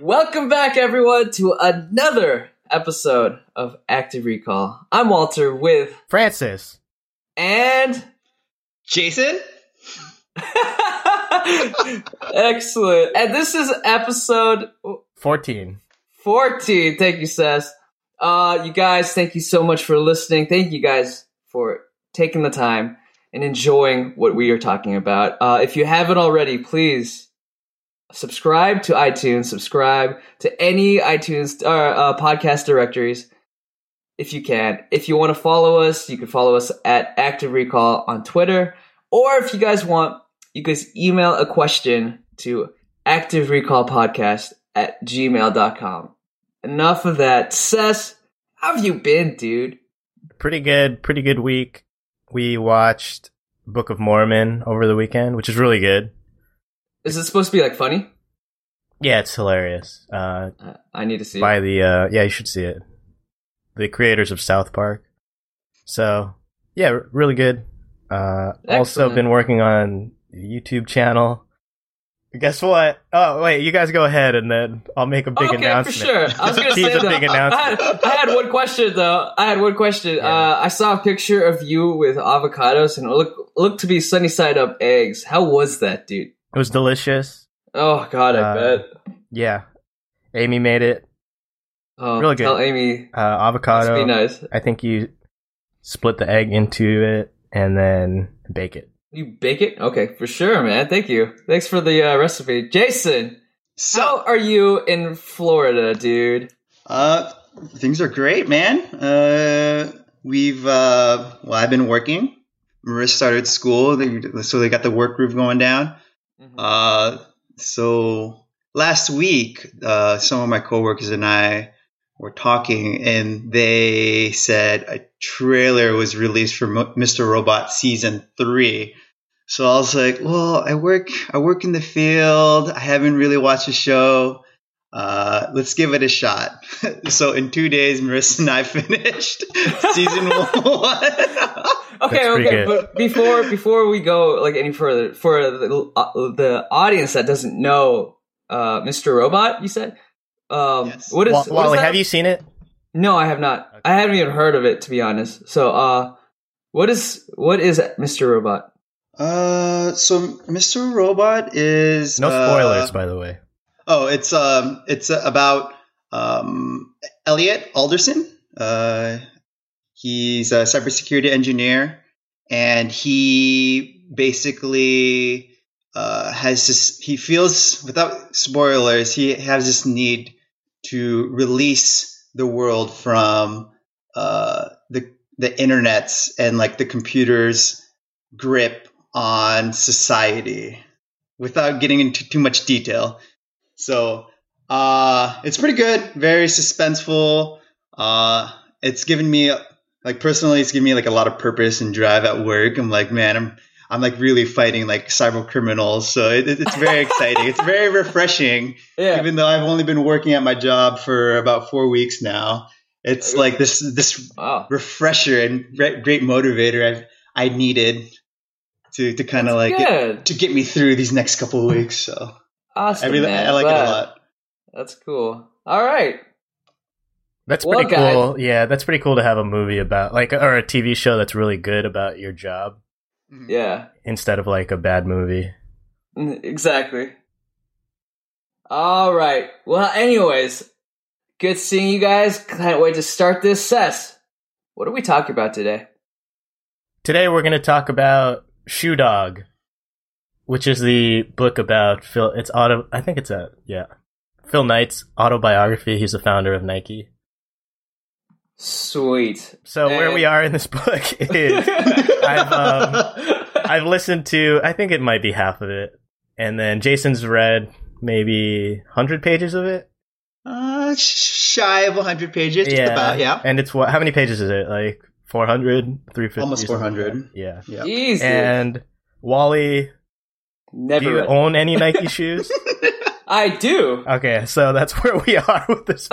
Welcome back, everyone, to another episode of Active Recall. I'm Walter with Francis. and Jason? excellent. And this is episode 14. 14. Thank you, Seth. Uh, you guys, thank you so much for listening. Thank you guys for taking the time and enjoying what we are talking about. Uh, if you haven't already, please subscribe to iTunes, subscribe to any iTunes uh, uh, podcast directories if you can. If you want to follow us, you can follow us at Active Recall on Twitter. Or if you guys want, you can email a question to Active Recall Podcast at gmail.com. Enough of that. Seth, how have you been, dude? Pretty good, pretty good week. We watched Book of Mormon over the weekend, which is really good. Is it supposed to be like funny? Yeah, it's hilarious. Uh, I need to see. It. By it. the, uh, yeah, you should see it. The creators of South Park. So, yeah, really good. Uh, also been working on the YouTube channel. Guess what? Oh, wait, you guys go ahead and then I'll make a big okay, announcement. for sure. I was going to say a though, big I announcement. had, I had one question though. I had one question. Yeah. Uh, I saw a picture of you with avocados and it looked looked to be sunny side up eggs. How was that, dude? It was delicious. Oh God, I Uh, bet. Yeah. Amy made it. Oh, really good. Tell Amy. Uh, avocado. be nice. I think you split the egg into it and then bake it. You bake it? Okay, for sure, man. Thank you. Thanks for the uh, recipe, Jason. So, How are you in Florida, dude? uh, things are great, man. Uh, we've, uh, well, I've been working. Marissa started school, they, so they got the work groove going down. Uh, so last week, uh, some of my coworkers and I were talking, and they said a trailer was released for Mo- Mr. Robot season three. So I was like, "Well, I work, I work in the field. I haven't really watched the show. Uh, let's give it a shot." so in two days, Marissa and I finished season one. Okay, That's okay, good. but before before we go like any further, for the, uh, the audience that doesn't know, uh, Mr. Robot, you said, um, Yes. what is Wa- what is Wally, that? have you seen it? No, I have not. Okay. I haven't even heard of it to be honest. So, uh, what is what is Mr. Robot? Uh, so Mr. Robot is No uh, spoilers, by the way. Oh, it's um, it's uh, about um, Elliot Alderson. Uh, he's a cybersecurity engineer, and he basically uh, has this. He feels, without spoilers, he has this need to release the world from uh, the the internet's and like the computer's grip on society, without getting into too much detail. So uh, it's pretty good, very suspenseful. Uh, it's given me like personally, it's given me like a lot of purpose and drive at work. I'm like, man, I'm I'm like really fighting like cyber criminals. So it, it- it's very exciting. It's very refreshing, Yeah, even though I've only been working at my job for about four weeks now. It's like this this wow. refresher and re- great motivator I've I needed to to kind of like get, to get me through these next couple of weeks. So awesome. I really man. I like it a lot. That's cool. All right. That's Well, pretty guys- cool. Yeah, that's pretty cool to have a movie about, like, or a TV show that's really good about your job mm-hmm. Yeah. instead of like a bad movie. Exactly. All right. Well, anyways, good seeing you guys. Can't wait to start this sess. What are we talking about today? Today we're going to talk about Shoe Dog, which is the book about Phil. It's auto. I think it's a yeah, Phil Knight's autobiography. He's the founder of Nike. Sweet. So where we are in this book is I've um, I've listened to. I think it might be half of it, and then Jason's read maybe hundred pages of it. Uh, shy of 100 pages, just about, yeah. And it's what? How many pages is it? Like 400, 350? Almost 400. Yeah. Yeah. Easy. And Wally, Never. do you read. own any Nike shoes? I do. Okay, so that's where we are with this.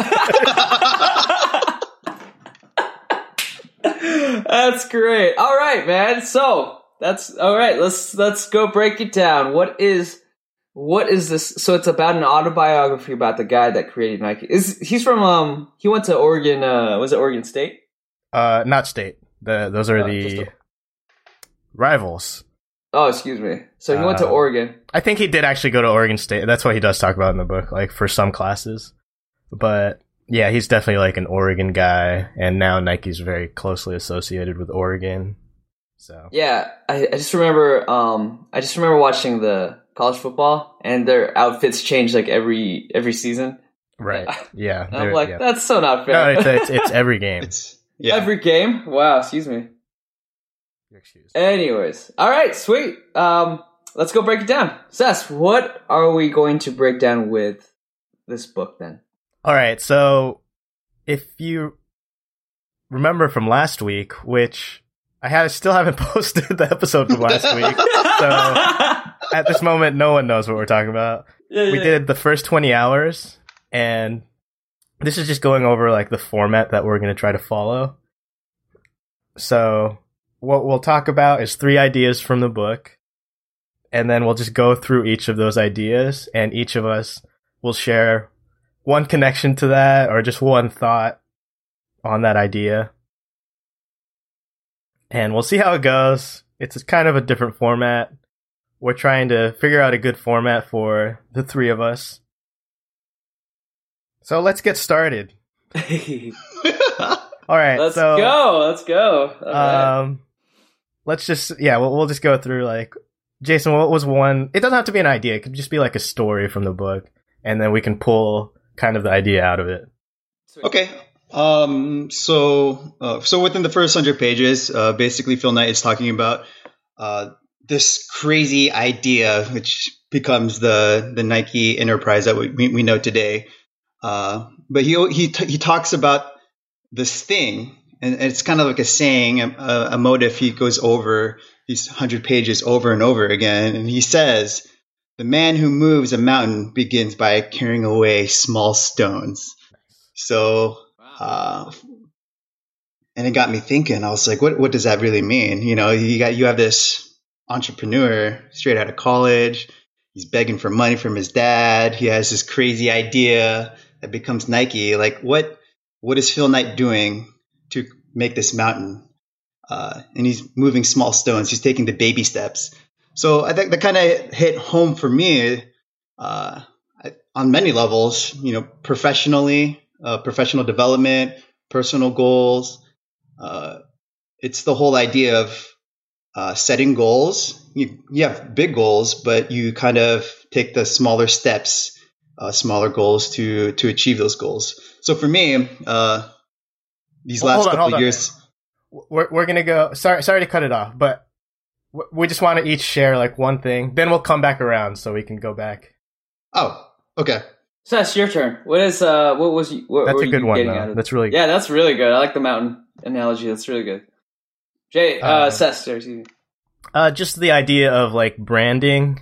That's great. All right, man. So that's all right. Let's let's go break it down. What is what is this? So it's about an autobiography about the guy that created Nike. Is he's from um he went to Oregon? Uh, was it Oregon State? Uh, not state. The those are Uh, the a- rivals. Oh, excuse me. So he went to Uh, Oregon. I think he did actually go to Oregon State. That's what he does talk about in the book, like for some classes. But yeah, he's definitely like an Oregon guy, and now Nike's very closely associated with Oregon. So Yeah, I, I just remember. Um, I just remember watching the college football, and their outfits change like every every season. right, yeah. I'm like, yeah. that's so not no, fair. it's, it's it's every game. It's yeah. Every game. Wow. Excuse me. Your excuse. Anyways, all right, sweet. Um, let's go break it down. Sess, what are we going to break down with this book then? All right, so if you remember from last week, which I have still haven't posted the episode from last week. So at this moment, no one knows what we're talking about. Yeah, we yeah. did the first 20 hours and this is just going over like the format that we're going to try to follow so what we'll talk about is three ideas from the book and then we'll just go through each of those ideas and each of us will share one connection to that or just one thought on that idea and we'll see how it goes it's kind of a different format we're trying to figure out a good format for the three of us. So let's get started. All right. let's so, go. Let's go. All right. Um, let's just yeah, we'll, we'll just go through like Jason. What was one? It doesn't have to be an idea. It could just be like a story from the book, and then we can pull kind of the idea out of it. Okay. Um, so, uh, so within the first hundred pages, uh, basically Phil Knight is talking about uh, this crazy idea, which becomes the the Nike enterprise that we, we we know today. Uh, but he he t- he talks about this thing, and it's kind of like a saying, a, a motive he goes over these hundred pages over and over again, and he says, "The man who moves a mountain begins by carrying away small stones." So uh, and it got me thinking. I was like, what what does that really mean? You know, you got you have this entrepreneur straight out of college. He's begging for money from his dad. He has this crazy idea that becomes Nike. Like, what what is Phil Knight doing to make this mountain? Uh, and he's moving small stones. He's taking the baby steps. So I think that kind of hit home for me uh, on many levels. You know, professionally, uh, professional development, personal goals. Uh, it's the whole idea of uh, setting goals. You, you have big goals, but you kind of take the smaller steps, uh, smaller goals to to achieve those goals. So for me, uh, these Well, last on, couple years, We're we're gonna go. Sorry, sorry to cut it off, but we just want to each share like one thing. Then we'll come back around so we can go back. oh, okay, Sess, your turn. What is uh? What was you? What That's were a good one. Though. That's really good. Yeah, that's really good. I like the mountain analogy. That's really good. Jay, uh, Uh, Sess, sorry, excuse me. Uh, just the idea of like branding,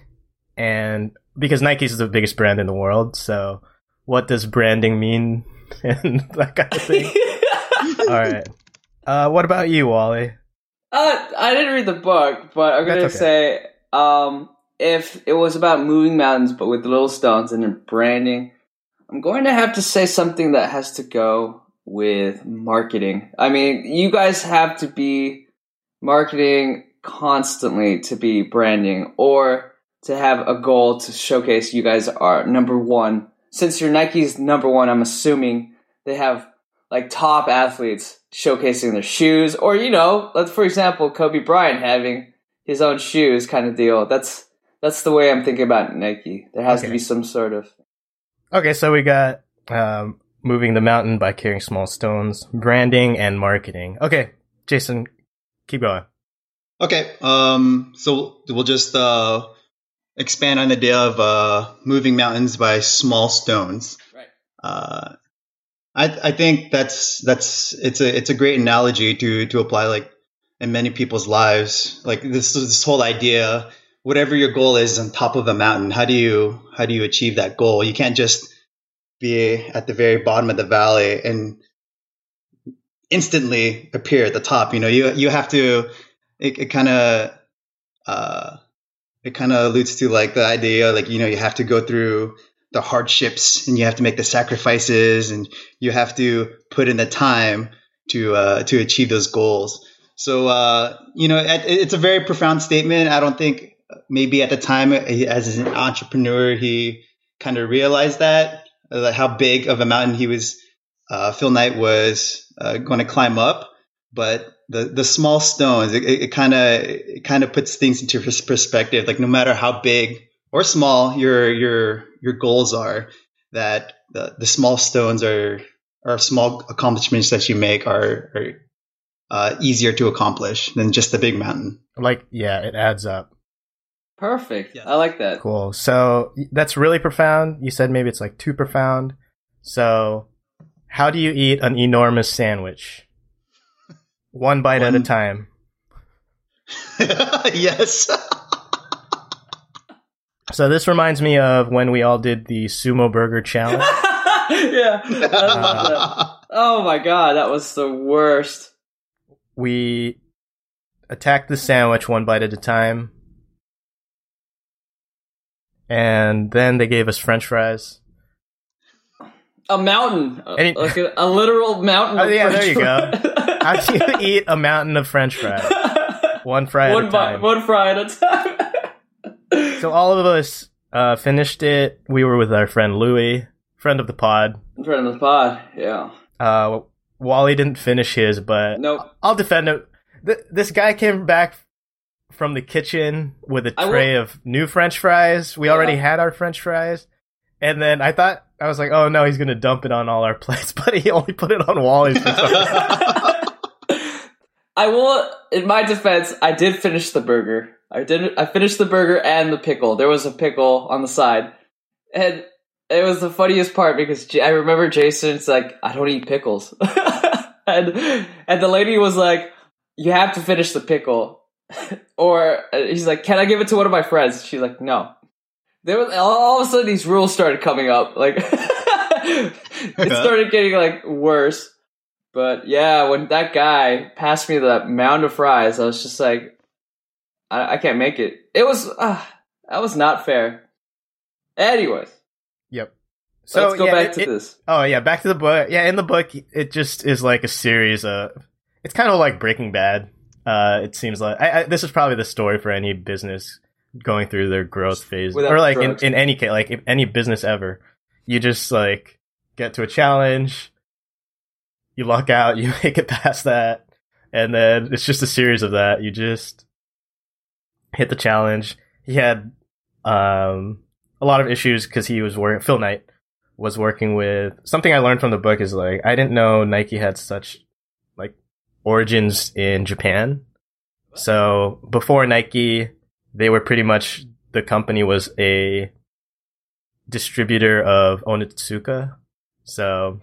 and because Nike's is the biggest brand in the world, so what does branding mean and that kind of thing? All right. Uh, what about you, Wally? Uh, I didn't read the book, but I'm gonna That's say, um, if it was about moving mountains but with little stones and branding, I'm going to have to say something that has to go with marketing. I mean, you guys have to be marketing constantly to be branding or to have a goal to showcase you guys are number one. Since you're Nike's number one, I'm assuming they have like top athletes showcasing their shoes, or you know, let's for example, Kobe Bryant having his own shoes kind of deal. That's that's the way I'm thinking about Nike. There has to be some sort of Okay, so we got um, moving the mountain by carrying small stones, branding, and marketing. Okay, Jason, keep going. okay. Um, so we'll just uh, expand on the idea of uh, moving mountains by small stones. right. uh, I I think that's that's it's a it's a great analogy to to apply like in many people's lives. Like this this whole idea, whatever your goal is on top of a mountain, how do you how do you achieve that goal? You can't just be at the very bottom of the valley and instantly appear at the top. You know, you you have to it, it kind of uh, it kind of alludes to like the idea like you know you have to go through the hardships and you have to make the sacrifices and you have to put in the time to uh, to achieve those goals. So uh, you know, it's a very profound statement. I don't think maybe at the time as an entrepreneur he kind of realized that uh, how big of a mountain he was uh, Phil Knight was uh, going to climb up, but the the small stones it kind of it kind of puts things into perspective. Like no matter how big or small your your your goals are, that the, the small stones are are small accomplishments that you make are, are uh, easier to accomplish than just the big mountain. Like yeah, it adds up. Perfect. Yeah. I like that. Cool. So that's really profound. You said maybe it's like too profound. So how do you eat an enormous sandwich? One bite One... at a time. yes. So this reminds me of when we all did the sumo burger challenge. yeah. Uh, oh my god, that was the worst. We attacked the sandwich one bite at a time. And then they gave us french fries a mountain, Any, like a, a, literal mountain. Oh, yeah, there you go. How do you eat a mountain of French fries? One fry one at a time. One fry at a time. So all of us uh, finished it. We were with our friend Louie, friend of the pod. Friend of the pod, yeah. Uh, Wally didn't finish his, but nope. I'll defend him. Th- this guy came back from the kitchen with a tray of new French fries. We yeah. already had our French fries. And then I thought I was like, oh no, he's gonna dump it on all our plates, but he only put it on Wally's. I will. In my defense, I did finish the burger. I did. I finished the burger and the pickle. There was a pickle on the side, and it was the funniest part because I remember Jason's like, "I don't eat pickles," and and the lady was like, "You have to finish the pickle," or uh, he's like, "Can I give it to one of my friends?" She's like, "No." there was all of a sudden these rules started coming up. Like it started getting like worse. But yeah, when that guy passed me that mound of fries, I was just like, I, I can't make it. It was uh, that was not fair. Anyways. Yep. So let's go yeah, back it, to it, this. Oh yeah, back to the book. Yeah, in the book, it just is like a series of. It's kind of like Breaking Bad. Uh, it seems like I, I, this is probably the story for any business going through their growth phase Without or like in, in any case like any business ever you just like get to a challenge you luck out you make it past that and then it's just a series of that you just hit the challenge. He had um a lot of issues because he was working phil knight was working with something i learned from the book is like i didn't know nike had such like origins in japan. So before nike they were pretty much the company was a distributor of Onitsuka. So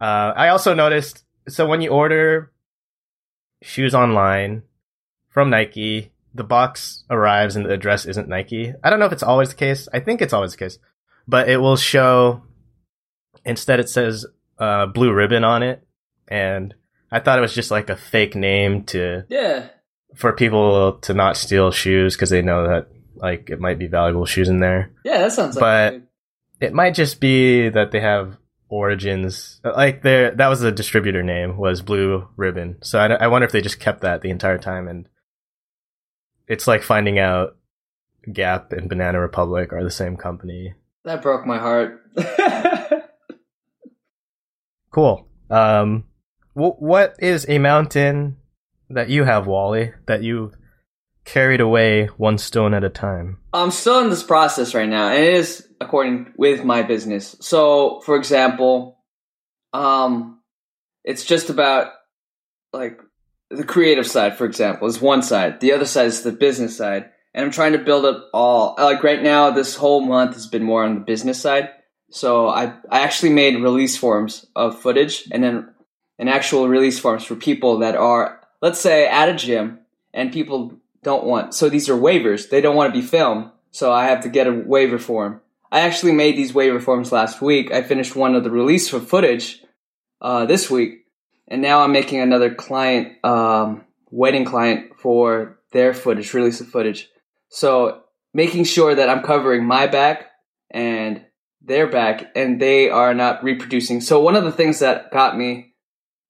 uh, I also noticed so when you order shoes online from Nike, the box arrives and the address isn't Nike. I don't know if it's always the case. I think it's always the case, but it will show instead it says uh, blue ribbon on it, and I thought it was just like a fake name to yeah for people to not steal shoes because they know that like it might be valuable shoes in there. Yeah, that sounds. But like it might just be that they have origins like there that was the distributor name was blue ribbon so I, I wonder if they just kept that the entire time and it's like finding out gap and banana republic are the same company that broke my heart cool um w- what is a mountain that you have, Wally, that you carried away one stone at a time? I'm still in this process right now, and it is according with my business. So, for example, um, it's just about like the creative side, for example, is one side. The other side is the business side, and I'm trying to build it all. Like right now, this whole month has been more on the business side. So I I actually made release forms of footage, and then an actual release forms for people that are let's say at a gym and people don't want, so these are waivers. They don't want to be filmed. So I have to get a waiver form. I actually made these waiver forms last week. I finished one of the release for footage uh, this week, and now I'm making another client, um, wedding client for their footage, release of footage. So making sure that I'm covering my back and their back, and they are not reproducing. So one of the things that got me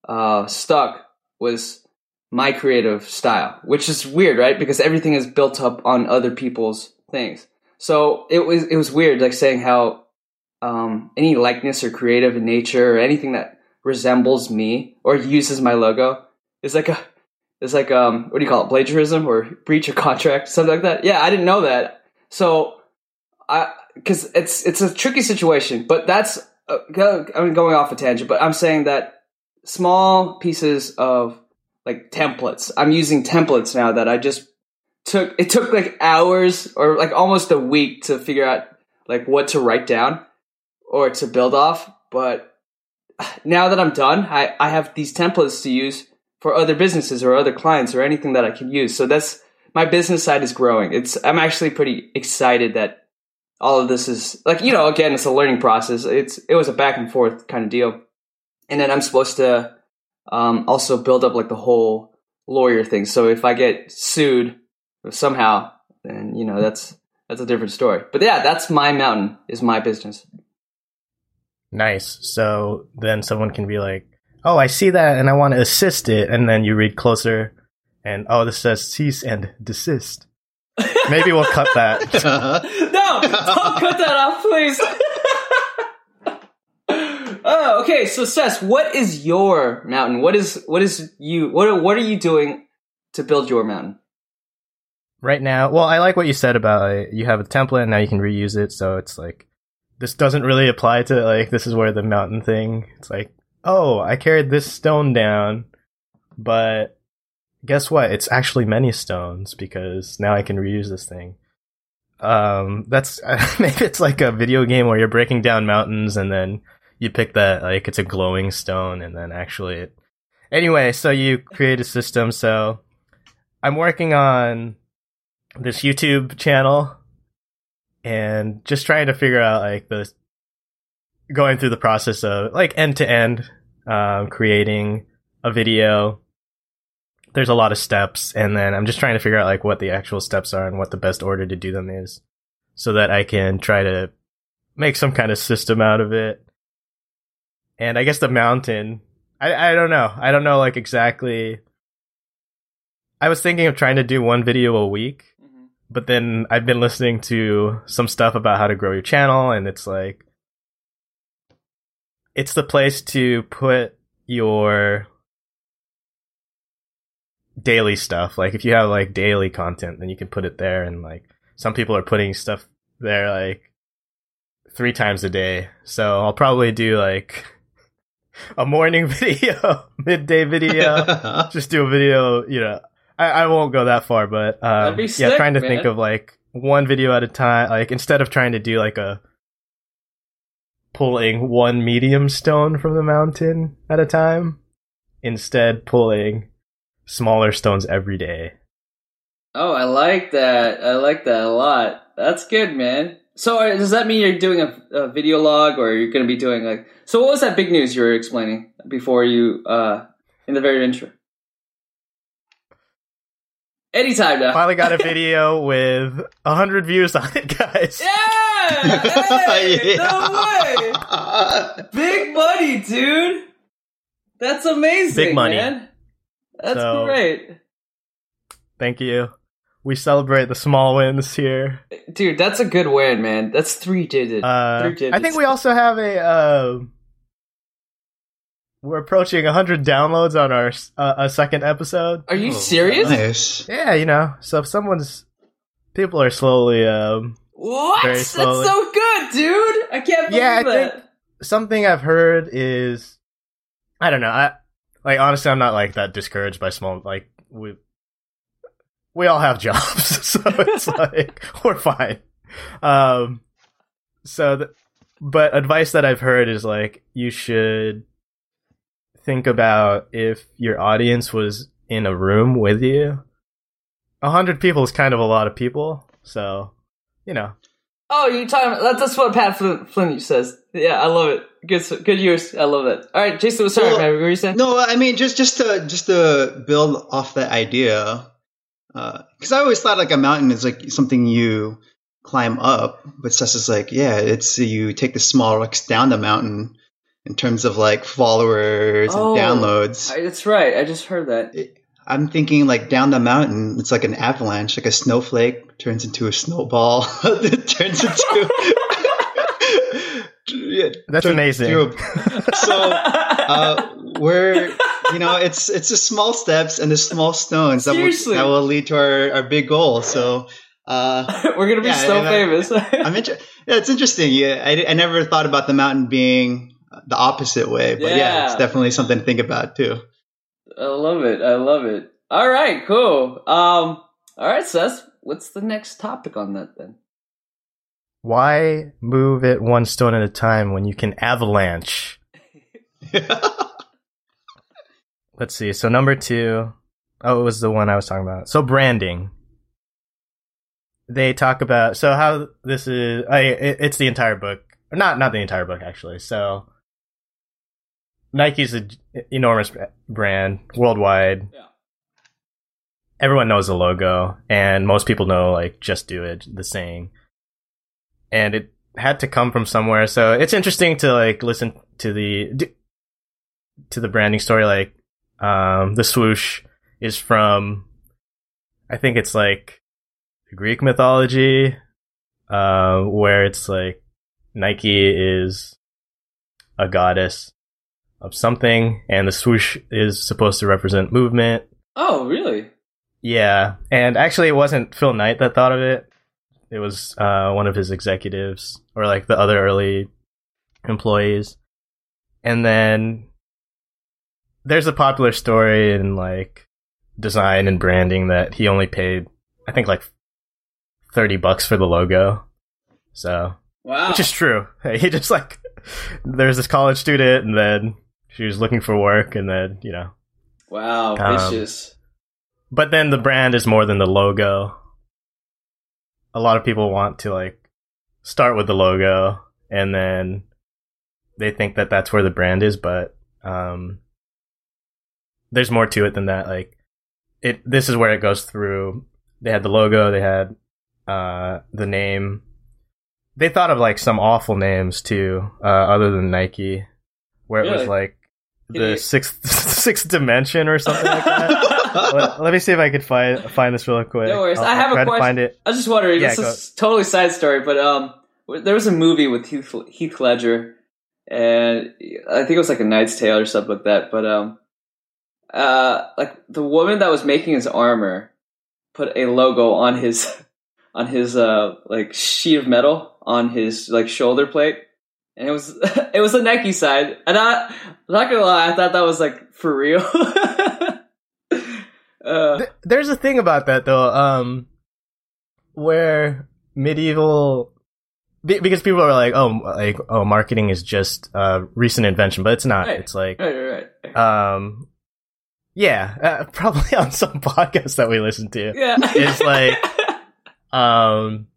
uh, stuck was my creative style, which is weird, right? Because everything is built up on other people's things. So it was it was weird, like saying how um, any likeness or creative in nature or anything that resembles me or uses my logo is like a is like um what do you call it plagiarism or breach of contract something like that. Yeah, I didn't know that. So I because it's it's a tricky situation, but that's uh, I'm going off a tangent, but I'm saying that small pieces of like templates. I'm using templates now that I just took it took like hours or like almost a week to figure out like what to write down or to build off but now that i'm done i, I have these templates to use for other businesses or other clients or anything that i can use. So that's my business side is growing. It's i'm actually pretty excited that all of this is like you know again it's a learning process. It's it was a back and forth kind of deal. And then i'm supposed to um, also build up like the whole lawyer thing. So if i get sued somehow, then you know that's that's a different story. But yeah, that's my mountain is my business. Nice. So then someone can be like, "Oh, I see that, and I want to assist it," and then you read closer, and oh, this says cease and desist. Maybe we'll cut that. no, don't cut that off, please. oh, okay. So, Sess, what is your mountain? What is what is you? What are, what are you doing to build your mountain? right now, well, I like what you said about uh, you have a template and now you can reuse it. So it's like this doesn't really apply to like this is where the mountain thing. It's like oh, I carried this stone down, but guess what? It's actually many stones because now I can reuse this thing. Um, that's maybe it's like a video game where you're breaking down mountains and then you pick that like it's a glowing stone and then actually it. Anyway, so you create a system. So I'm working on this YouTube channel and just trying to figure out like the going through the process of like end to end creating a video. There's a lot of steps and then i'm just trying to figure out like what the actual steps are and what the best order to do them is so that i can try to make some kind of system out of it. And i guess the mountain i i don't know. I don't know like exactly. I was thinking of trying to do one video a week but then I've been listening to some stuff about how to grow your channel, and it's like it's the place to put your daily stuff. Like if you have like daily content, then you can put it there, and like some people are putting stuff there like three times a day. So I'll probably do like a morning video, midday video, just do a video, you know, I, I won't go that far, but um, yeah, sick, trying to man. think of like one video at a time. Like instead of trying to do like a pulling one medium stone from the mountain at a time, instead pulling smaller stones every day. Oh, I like that. I like that a lot. That's good, man. So uh, does that mean you're doing a, a video log, or you're going to be doing like? So what was that big news you were explaining before you uh in the very intro? Anytime now. Finally got a video with a hundred views on it, guys. Yeah! Hey, yeah. No way! Big money, dude. That's amazing, Big money. man. That's so, great. Thank you. We celebrate the small wins here, dude. That's a good win, man. That's three digits. Uh, three digits. I think we also have a. Uh, we're approaching 100 downloads on our uh, a second episode. Are you oh, serious? Nice. Yeah, you know. So if someone's people are slowly um What? That's so good, dude. I can't believe it. yeah, I that. Think something I've heard is I don't know. I like honestly I'm not like that discouraged by small like we we all have jobs, so it's like we're fine. Um so the, but advice that I've heard is like you should think about if your audience was in a room with you, a hundred people is kind of a lot of people. So, you know. Oh, you talking? About, that's what Pat Flynn, Flynn says. Yeah, I love it. Good, good use. I love it. All right, Jason, sorry, well, man, what were you saying? No, I mean just just to just to build off that idea. Uh, because I always thought like a mountain is like something you climb up, but Sess is like, yeah, it's you take the small rocks down the mountain in terms of like followers Oh, and downloads. I, that's right. I just heard that. I'm thinking like down the mountain, it's like an avalanche, like a snowflake turns into a snowball, it turns into. Yeah, That's turn- amazing. to a- so uh, we're you know it's it's just small steps and the small stones that will, that will lead to our, our big goal. So uh, We're gonna be Yeah, so and I- famous. I'm inter- yeah, it's interesting. Yeah, I, I never thought about the mountain being the opposite way, but yeah, it's definitely something to think about too. I love it. I love it. All right, cool. Um, all right, Seth. What's the next topic on that then? Why move it one stone at a time when you can avalanche? Let's see. So number two, oh, it was the one I was talking about. So branding. They talk about so how this is. I it, it's the entire book, not not the entire book actually. So Nike's an enormous brand worldwide. Yeah. Everyone knows the logo, and most people know like "Just Do It," the saying, and it had to come from somewhere. So it's interesting to like listen to the to the branding story. Like um, the swoosh is from, I think it's like Greek mythology, uh, where it's like Nike is a goddess of something, and the swoosh is supposed to represent movement. Oh, really? Yeah, and actually, it wasn't Phil Knight that thought of it. It was uh, one of his executives, or like the other early employees. And then there's a popular story in like design and branding that he only paid, I think, like thirty bucks for the logo. So, Wow. which is true. He just like there's this college student, and then she was looking for work, and then you know wow. Um, Vicious. but then the brand is more than the logo. A lot of people want to like start with the logo and then they think that that's where the brand is, but um there's more to it than that like it this is where it goes through. They had the logo, they had uh the name. They thought of like some awful names too, uh other than Nike where it was like the sixth sixth dimension or something like that let, let me see if I could find find this real quick. No worries. I'll, I have I'll a question. to find it. I was just wondering. Yeah, this is totally side story, but um, there was a movie with Heath, Heath Ledger, and I think it was like a Knight's Tale or something like that. But um, uh, like the woman that was making his armor put a logo on his on his uh like sheet of metal on his like shoulder plate. And it was it was a Nike side, and I, I'm not gonna lie, I thought that was like for real. uh, Th- There's a thing about that though, um, where medieval be- because people are like, oh, like oh, marketing is just a recent invention, but it's not. Right. It's like, right, right, right. um, yeah, uh, probably on some podcast that we listen to. Yeah. It's like- um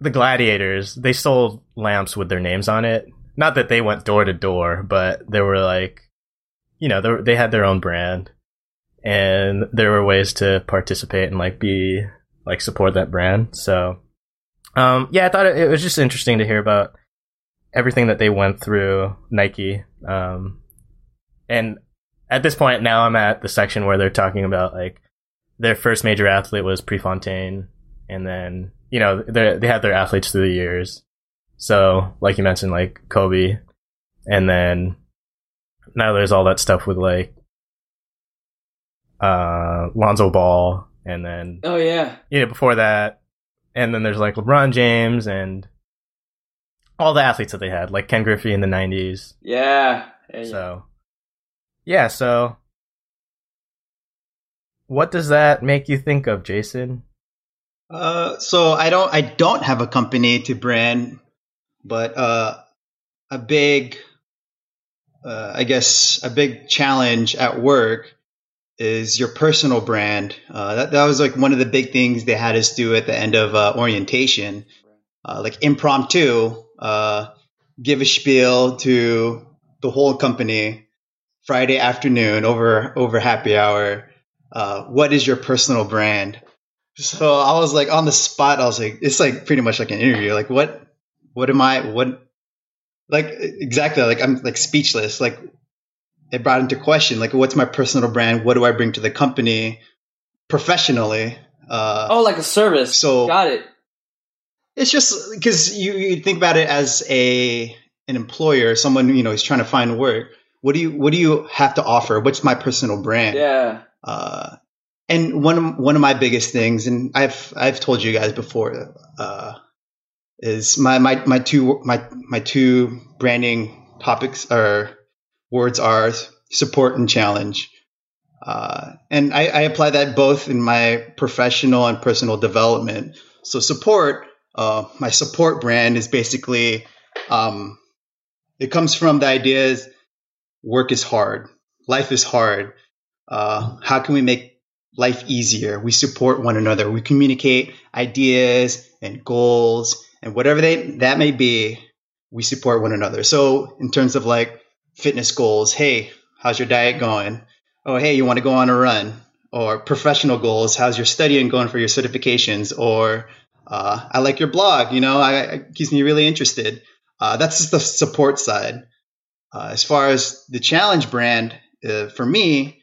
the gladiators they sold lamps with their names on it. Not that they went door to door but they were like you know they, were, they had their own brand. And there were ways to participate and like be like support that brand. So um yeah i thought it, it was just interesting to hear about everything that they went through nike. Um and at this point now i'm at the section where they're talking about like their first major athlete was Prefontaine, and then you know they they had their athletes through the years. So, like you mentioned, like Kobe, and then now there's all that stuff with like uh Lonzo Ball, and then oh yeah. you know before that, and then there's like LeBron James and all the athletes that they had, like Ken Griffey in the '90s. Yeah. Yeah, yeah. So, yeah. So, what does that make you think of, Jason? Uh, so I don't I don't have a company to brand, but uh, a big, uh, I guess a big challenge at work is your personal brand. Uh, that that was like one of the big things they had us do at the end of uh, orientation, uh, like impromptu. Give a spiel to the whole company Friday afternoon over over happy hour what is your personal brand? So I was like on the spot. I was like, it's like pretty much like an interview. Like what, what am I? What, like exactly? Like I'm like speechless. Like it brought into question like what's my personal brand? What do I bring to the company professionally? Uh, oh, like a service. So got it. It's just because you, you think about it as a an employer, someone you know is trying to find work. What do you what do you have to offer? What's my personal brand? Yeah. Uh, and one one of my biggest things, and I've I've told you guys before, uh, is my my my two my my two branding topics or words are support and challenge. Uh, and I, I, apply that both in my professional and personal development. So support, uh, my support brand is basically, um, it comes from the ideas work is hard, life is hard. Uh, how can we make life easier? We support one another. We communicate ideas and goals and whatever they, that may be. We support one another. So in terms of like fitness goals, hey, how's your diet going? Oh, hey, you want to go on a run? Or professional goals, how's your studying going for your certifications? Or uh, I like your blog, you know, I, it keeps me really interested. Uh, that's just the support side. Uh, as far as the challenge brand, uh, for me,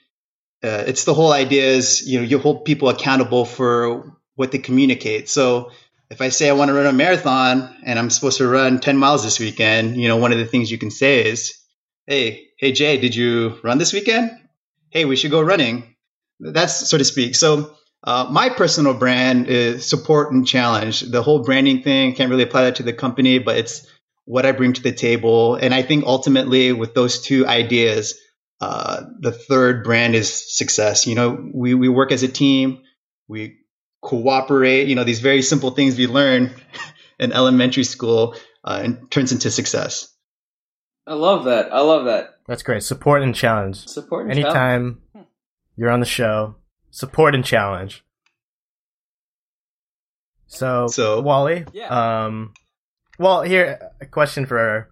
uh, it's the whole idea is you know you hold people accountable for what they communicate. So if I say I want to run a marathon and I'm supposed to run 10 miles this weekend, you know, one of the things you can say is, "Hey, hey Jay, did you run this weekend? Hey, we should go running." That's so to speak. So uh, my personal brand is support and challenge. The whole branding thing can't really apply that to the company, but it's what I bring to the table. And I think ultimately, with those two ideas, uh, the third brand is success. You know, we, we work as a team, we cooperate, you know, these very simple things we learn in elementary school uh, and turns into success. I love that. I love that. That's great. Support and challenge. Support and Anytime challenge. you're on the show, support and challenge. So, so Wally, yeah. um, well, here a question for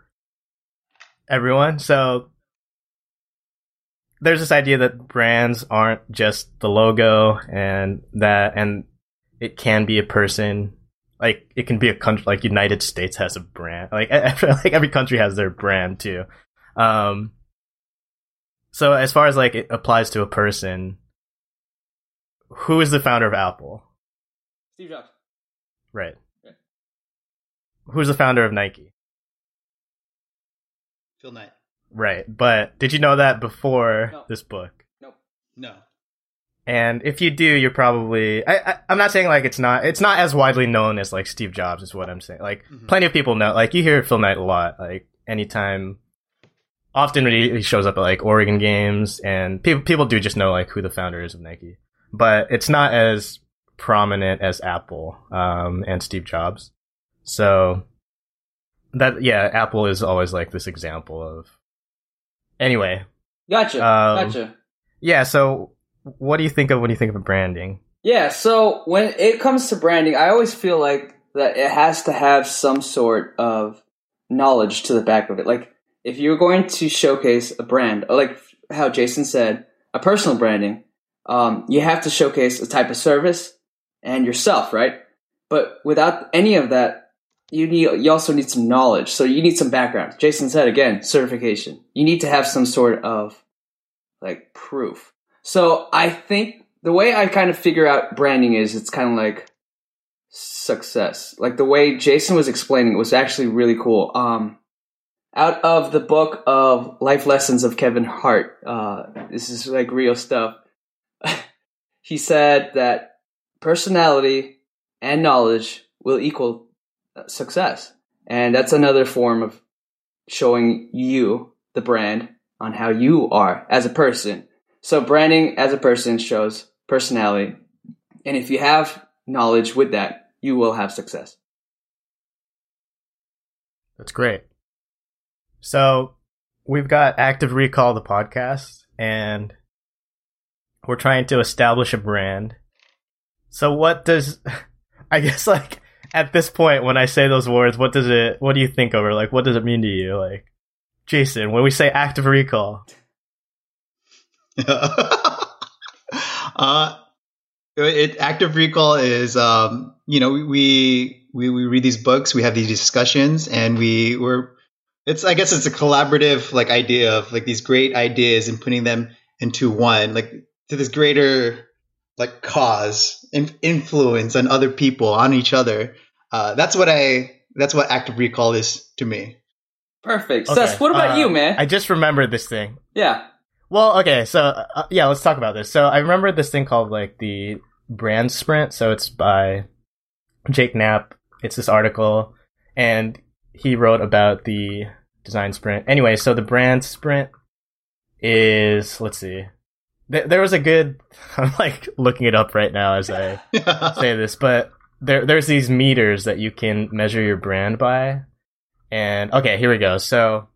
everyone. So there's this idea that brands aren't just the logo and that and it can be a person like it can be a country like united states has a brand like like every country has their brand too. Um so as far as like it applies to a person who is the founder of apple? Steve jobs. Right. Yeah. who's the founder of nike? Phil knight Right. But did you know that before no. this book? Nope. No. And if you do, you're probably I, I am not saying like it's not it's not as widely known as like Steve Jobs is what I'm saying. Like mm-hmm. plenty of people know like you hear Phil Knight a lot. Like anytime often when he shows up at like Oregon games and people people do just know like who the founder is of Nike. But it's not as prominent as Apple um, and Steve Jobs. So that yeah, Apple is always like this example of Anyway. Gotcha. Um, gotcha. Yeah, so what do you think of when you think of branding? Yeah, so when it comes to branding, I always feel like that it has to have some sort of knowledge to the back of it. Like if you're going to showcase a brand, like how Jason said, a personal branding, um, you have to showcase a type of service and yourself, right? But without any of that, you need you also need some knowledge. So you need some background. Jason said again, certification. You need to have some sort of like proof. So I think the way I kind of figure out branding is it's kind of like success. Like the way Jason was explaining it was actually really cool. Um, out of the book of life lessons of Kevin Hart, uh, this is like real stuff. he said that personality and knowledge will equal success. And that's another form of showing you, the brand, on how you are as a person. So branding as a person shows personality. And if you have knowledge with that, you will have success. That's great. So we've got Active Recall, the podcast, and we're trying to establish a brand. So what does, I guess like, at this point when I say those words, what does it? What do you think it? Like, what does it mean to you? Like, Jason, when we say active recall. uh, it, active recall is, um, you know, we, we we read these books, we have these discussions, and we were. It's I guess it's a collaborative like idea of like these great ideas and putting them into one like to this greater like cause and influence on other people on each other. Uh, that's what I that's what active recall is to me. Perfect. Okay. Seth, what about uh, you, man? I just remembered this thing. Yeah. Well, okay, so uh, yeah, let's talk about this. So I remember this thing called like the brand sprint. So it's by Jake Knapp. It's this article, and he wrote about the design sprint. Anyway, so the brand sprint is let's see. There was a good. I'm like looking it up right now as I say this, but there there's these meters that you can measure your brand by. And okay, here we go. So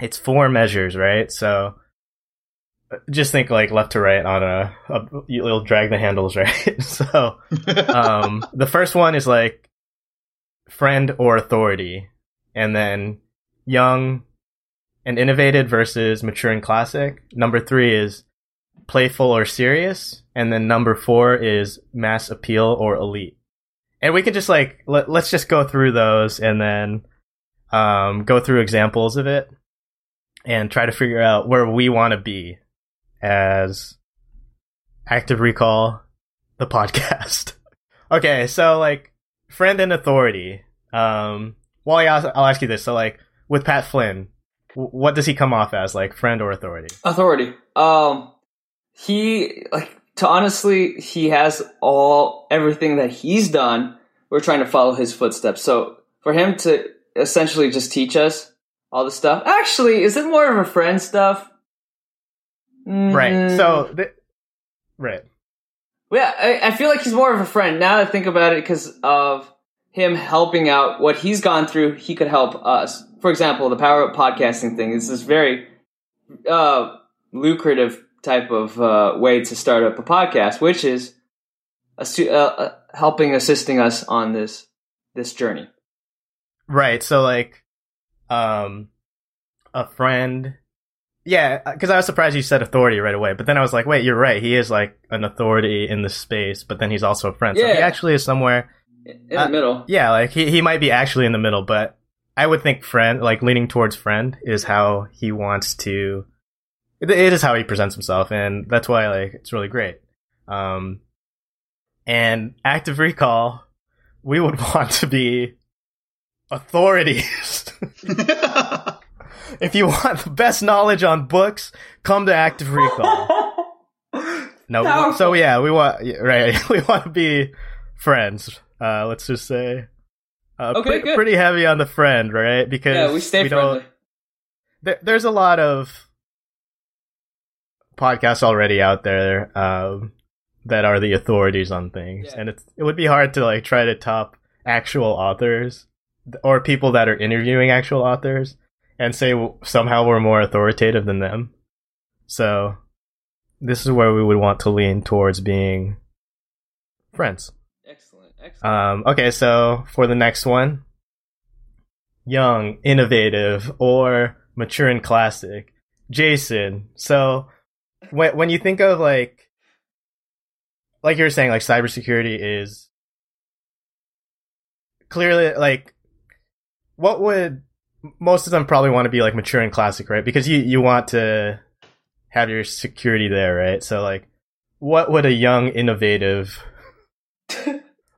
it's four measures, right? So just think like left to right on a, a you'll drag the handles right so um, the first one is like friend or authority and then young and innovative versus mature and classic number three is playful or serious and then number four is mass appeal or elite and we can just like let, let's just go through those and then um, go through examples of it and try to figure out where we want to be as Active Recall, the podcast. okay, so like friend and authority. Um, Wally, I'll, I'll ask you this. So like with Pat Flynn, what does he come off as, like friend or authority? Authority. Um, he like to honestly, he has all everything that he's done. We're trying to follow his footsteps. So for him to essentially just teach us all the stuff. Actually, is it more of a friend stuff? Mm-hmm. Right. So, th- right. Yeah, I, I, feel like he's more of a friend now that I think about it because of him helping out what he's gone through. He could help us. For example, the power of podcasting thing is this very uh, lucrative type of uh, way to start up a podcast, which is uh, uh, helping assisting us on this this journey. Right. So like, um, a friend yeah, because I was surprised you said authority right away, but then I was like, wait, you're right. He is like an authority in the space, but then he's also a friend. Yeah. So he actually is somewhere in uh, the middle. Yeah, like he he might be actually in the middle, but I would think friend, like leaning towards friend, is how he wants to. It, it is how he presents himself, and that's why like it's really great. Um, and active recall, we would want to be authorities. if you want the best knowledge on books, come to Active Recall. no, no. so yeah, we want right. We want to be friends. Uh, let's just say. Uh, okay, pre- pretty heavy on the friend, right? Because yeah, we stay we friendly. There, there's a lot of podcasts already out there um, that are the authorities on things, yeah. and it's it would be hard to like try to top actual authors or people that are interviewing actual authors and say somehow we're more authoritative than them. So this is where we would want to lean towards being friends. Excellent. Excellent. Um, okay, so for the next one, young, innovative, or mature and classic, Jason. So when when you think of like like you were saying, like cybersecurity is clearly like what would most of them probably want to be like mature and classic, right? Because you you want to have your security there, right? So like, what would a young, innovative,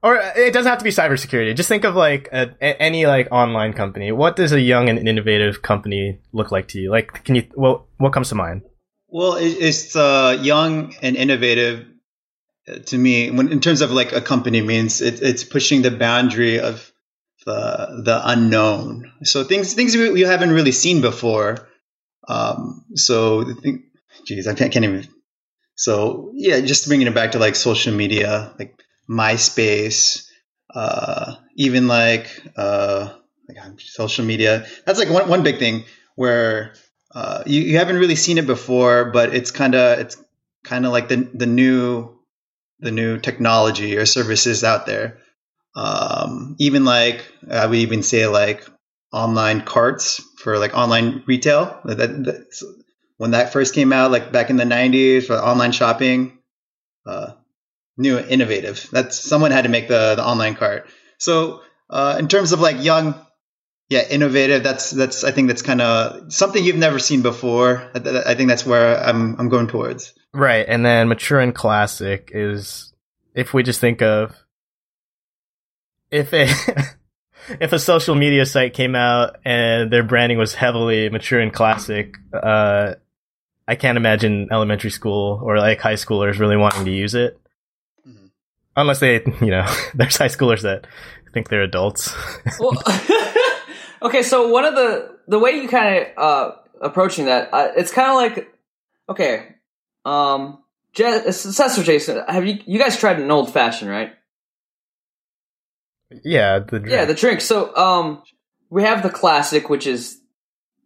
or uh, it doesn't have to be cybersecurity. Just think of like a, a, any like online company. What does a young and innovative company look like to you? Like, can you well, what comes to mind? Well, it's uh, young and innovative uh, to me. When in terms of like a company means, it, it's pushing the boundary of the the unknown. So things things we haven't really seen before. Um, so the thing, geez, I can't, can't even. So yeah, just bringing it back to like social media, like MySpace, uh, even like uh, like social media. That's like one one big thing where uh, you, you haven't really seen it before, but it's kind of it's kind of like the the new the new technology or services out there um, even like I would even say like online carts for like online retail. That, that when that first came out, like back in the '90s for online shopping, uh, new innovative. That's someone had to make the the online cart. So uh, in terms of like young, yeah, innovative. That's that's I think that's kind of something you've never seen before. I, I think that's where I'm I'm going towards. Right, and then mature and classic is if we just think of if a if a social media site came out and their branding was heavily mature and classic, uh, I can't imagine elementary school or like high schoolers really wanting to use it. Mhm. Unless they, you know, there's high schoolers that think they're adults. well, okay, so one of the the way you kind of uh, approaching that, uh, it's kind of like okay, um, Je- Assessor Jason, have you you guys tried an old fashioned, right? yeah, the Yeah, the drink. So, um, we have the classic, which is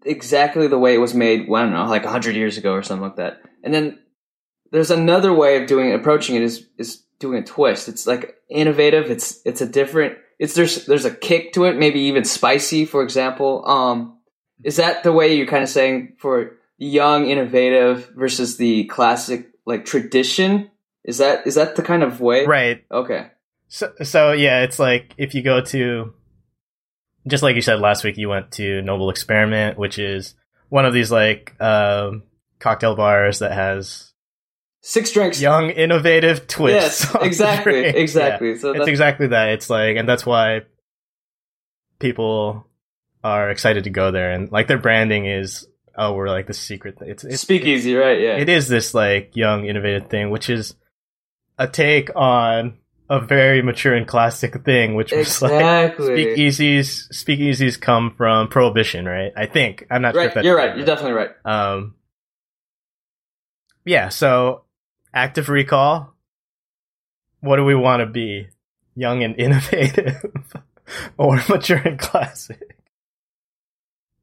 exactly the way it was made. Well, I don't know, like hundred years ago or something like that. And then there's another way of doing it, approaching it is is doing a twist. It's like innovative. It's it's a different. It's there's there's a kick to it. Maybe even spicy, for example. Um, is that the way you're kind of saying for young, innovative versus the classic like tradition? Is that is that the kind of way? right. Okay. So, so yeah, it's like if you go to, just like you said last week, you went to Noble Experiment, which is one of these like um, cocktail bars that has Six drinks. young, innovative twists. Yes, exactly, exactly. Yeah. So it's that's, exactly that. It's like, and that's why people are excited to go there, and like their branding is, oh, we're like the secret. It's it's speakeasy, right? Yeah. it is this like young innovative thing which is a take on a very mature and classic thing which was like exactly. speakeasies speakeasies come from prohibition right i think i'm not sure if that's You're right. You're definitely right. um yeah so active recall what do we want to be young and innovative or mature and classic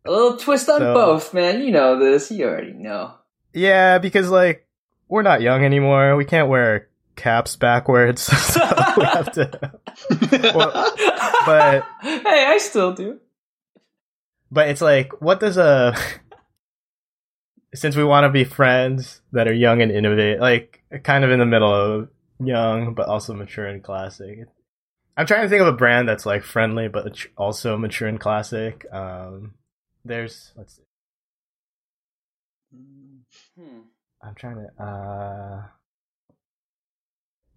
A little twist on So- both, man. You know this. You already know. Yeah, because like we're not young anymore. We can't wear caps backwards, so we have to. but- hey, I still do. But it's like, what does a since we want to be friends that are young and innovative, like kind of in the middle of young but also mature and classic. I'm trying to think of a brand that's like friendly but also mature and classic. Um, there's let's see. Hmm. I'm trying to. uh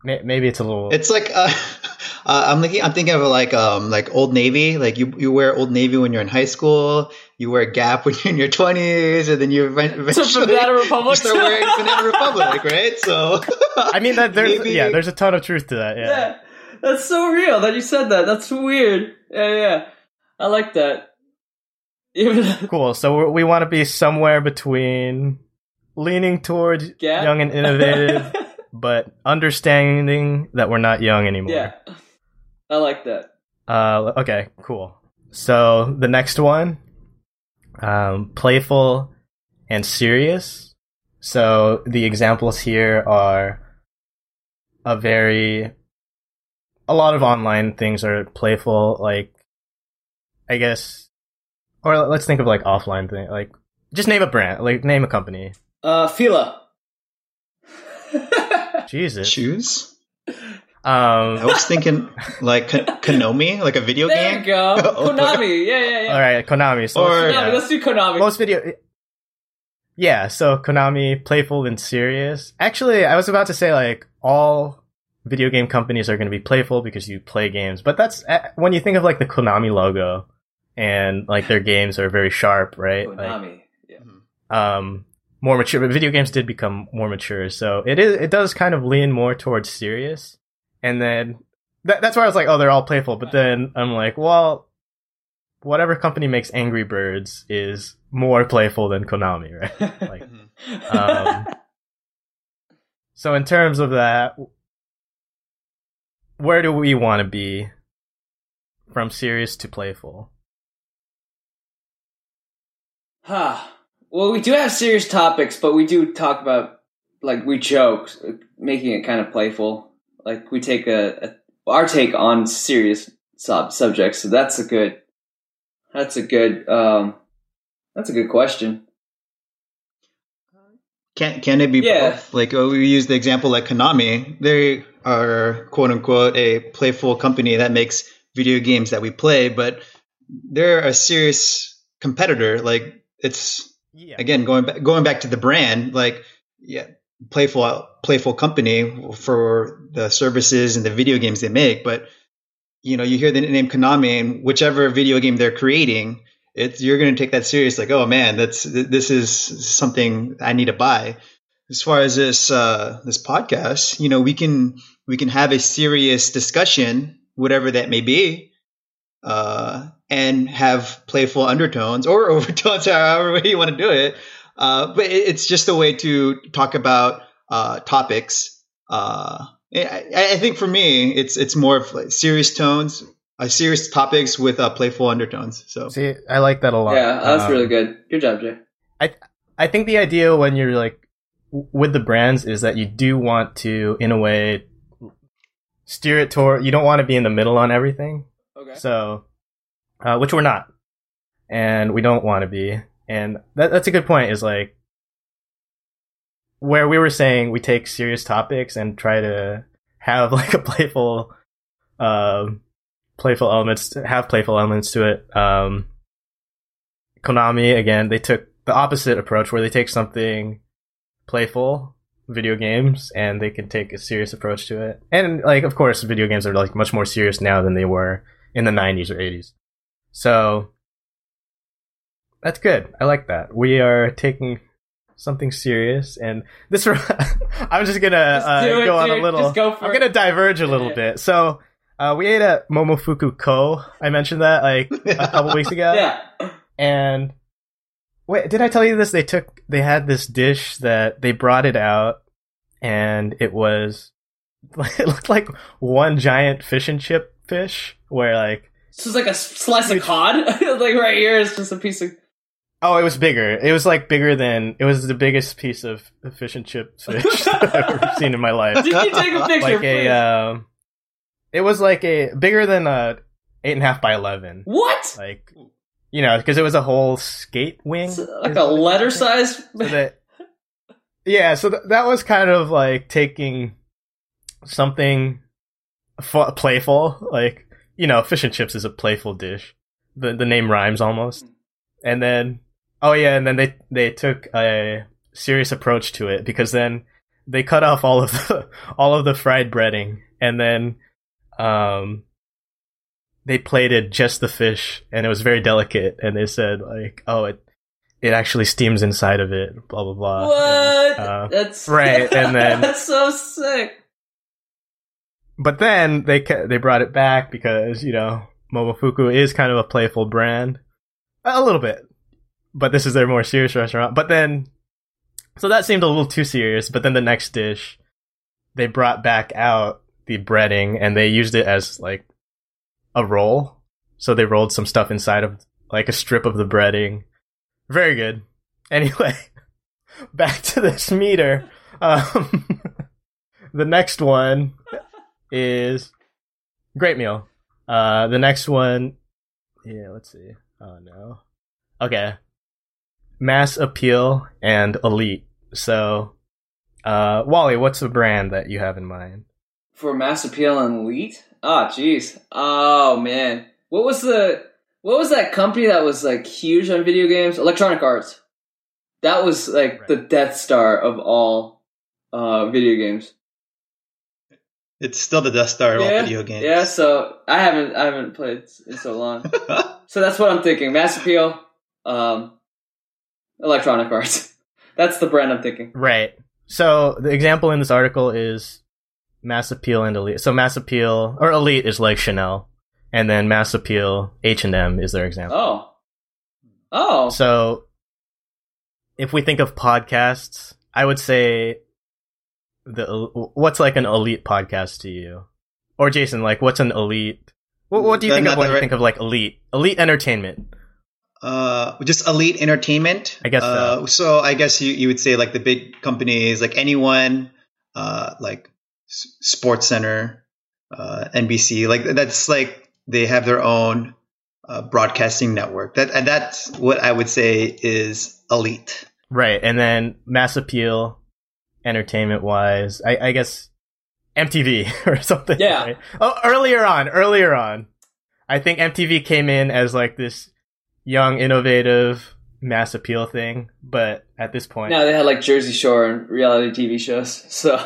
may- Maybe it's a little. It's like uh, uh, I'm thinking. I'm thinking of like um like Old Navy. Like you you wear Old Navy when you're in high school. You wear Gap when you're in your 20s, and then you event- So eventually Banana you Republic. start wearing Banana Republic, right? So I mean that there's Maybe- yeah, there's a ton of truth to that. yeah. Yeah. that's so real that you said that. That's weird. Yeah, yeah. I like that. Even Cool. So we- we want to be somewhere between leaning towards Gap? young and innovative, but understanding that we're not young anymore. yeah, I like that. Uh, okay, cool. So the next one, um, playful and serious. So the examples here are a very, a lot of online things are playful. Like, I guess, or let's think of like offline thing. Like, just name a brand. Like, name a company. Uh, Fila. Jesus. shoes. Um. I was thinking like Konami, like a video there game. you go. Oh, Konami. Yeah, yeah, yeah. All right, Konami. So Or- Konami. yeah. Let's do Konami. most video yeah so konami playful and serious actually i was about to say like all video game companies are going to be playful because you play games but that's uh, when you think of like the konami logo and like their games are very sharp right like, Konami. Yeah. um more mature but video games did become more mature so it is it does kind of lean more towards serious and then that, that's why i was like oh they're all playful but then i'm like well whatever company makes angry birds is more playful than konami right like um, so in terms of that where do we want to be from serious to playful Huh. Well, we do have serious topics, but we do talk about like we joke, making it kind of playful. Like we take a, a our take on serious sub subjects. So that's a good. That's a good. Um, that's a good question. can can it be Yeah. both? Like uh, we use the example like Konami. They are quote unquote a playful company that makes video games that we play, but they're a serious competitor. Like it's Yeah. again going back going back to the brand. Like yeah, playful playful company for the services and the video games they make, but you know you hear the name Konami and whichever video game they're creating it's you're going to take that serious like oh man that's this is something i need to buy. As far as this uh this podcast you know we can we can have a serious discussion whatever that may be uh and have playful undertones or overtones however you want to do it uh but it's just a way to talk about uh topics uh I, I think for me it's it's more of like serious tones uh, serious topics with uh, playful undertones so See, I like that a lot. Yeah, that's Um, really good. Good job, Jay. I think the idea when you're like with the brands is that you do want to, in a way, steer it toward. You don't want to be in the middle on everything. Okay. So, uh, which we're not, and we don't want to be. And that, that's a good point. Is like where we were saying we take serious topics and try to have like a playful, um, playful elements, have playful elements to it. Um, Konami again, they took the opposite approach where they take something playful, video games, and they can take a serious approach to it. And like, of course, video games are like much more serious now than they were in the '90s or '80s. So that's good. I like that. We are taking something serious, and this. I'm just gonna Just uh, it, go on a little. Just go for I'm it. gonna diverge a little Yeah. bit. So. Uh, we ate at Momofuku Ko. I mentioned that like a couple weeks ago. Yeah. And wait, did I tell you this? They took they had this dish that they brought it out, and it was it looked like one giant fish and chip fish, where like This is like a slice of cod. like right here is just a piece of. Oh, it was bigger. It was like bigger than it was the biggest piece of fish and chip fish I've ever seen in my life. Did you take a picture? Like a um, it was like a bigger than a eight and a half by eleven. what? Like you know, because it was a whole skate wing. It's like a letter size. so that yeah so th- that was kind of like taking something fu- playful like you know fish and chips is a playful dish the the name rhymes almost and then oh yeah and then they they took a serious approach to it because then they cut off all of the all of the fried breading and then um they plated just the fish and it was very delicate and they said like oh it it actually steams inside of it blah blah blah what? uh, that's right, and then- that's so sick. but then they they brought it back because you know Momofuku is kind of a playful brand, a little bit, but this is their more serious restaurant. But then, so that seemed a little too serious. But then the next dish, they brought back out the breading and they used it as like a roll. So they rolled some stuff inside of like a strip of the breading. Very good. Anyway, back to this meter. Um, the next one is great meal. Uh, the next one, yeah, let's see. Oh no. Okay. Mass appeal and elite. So, uh, Wally, what's the brand that you have in mind? For mass appeal and elite? Oh, jeez. Oh man, what was the what was that company that was like huge on video games? Electronic Arts. That was like Right. the Death Star of all uh, video games. It's still the Death Star of all video games. yeah. So I haven't I haven't played in so long. so that's what I'm thinking. Mass appeal, um, Electronic Arts. That's the brand I'm thinking. Right. So the example in this article is mass appeal and elite. So mass appeal or elite is like Chanel, and then mass appeal H and M is their example. Oh, oh, So if we think of podcasts, I would say the what's like an elite podcast to you, or Jason, like what's an elite? What, what do you think of when the you think of like elite? Elite entertainment. Uh, just elite entertainment. I guess so. Uh, so I guess you, you would say like the big companies, like anyone, uh, like S- Sports Center, uh, NBC, like that's like they have their own uh, broadcasting network. That and that's what I would say is elite. Right, and then mass appeal, entertainment wise, I, I guess MTV or something. Yeah. right? Oh, earlier on, earlier on, I think MTV came in as like this young, innovative mass appeal thing, but at this point, Now they had like Jersey Shore and reality TV shows. So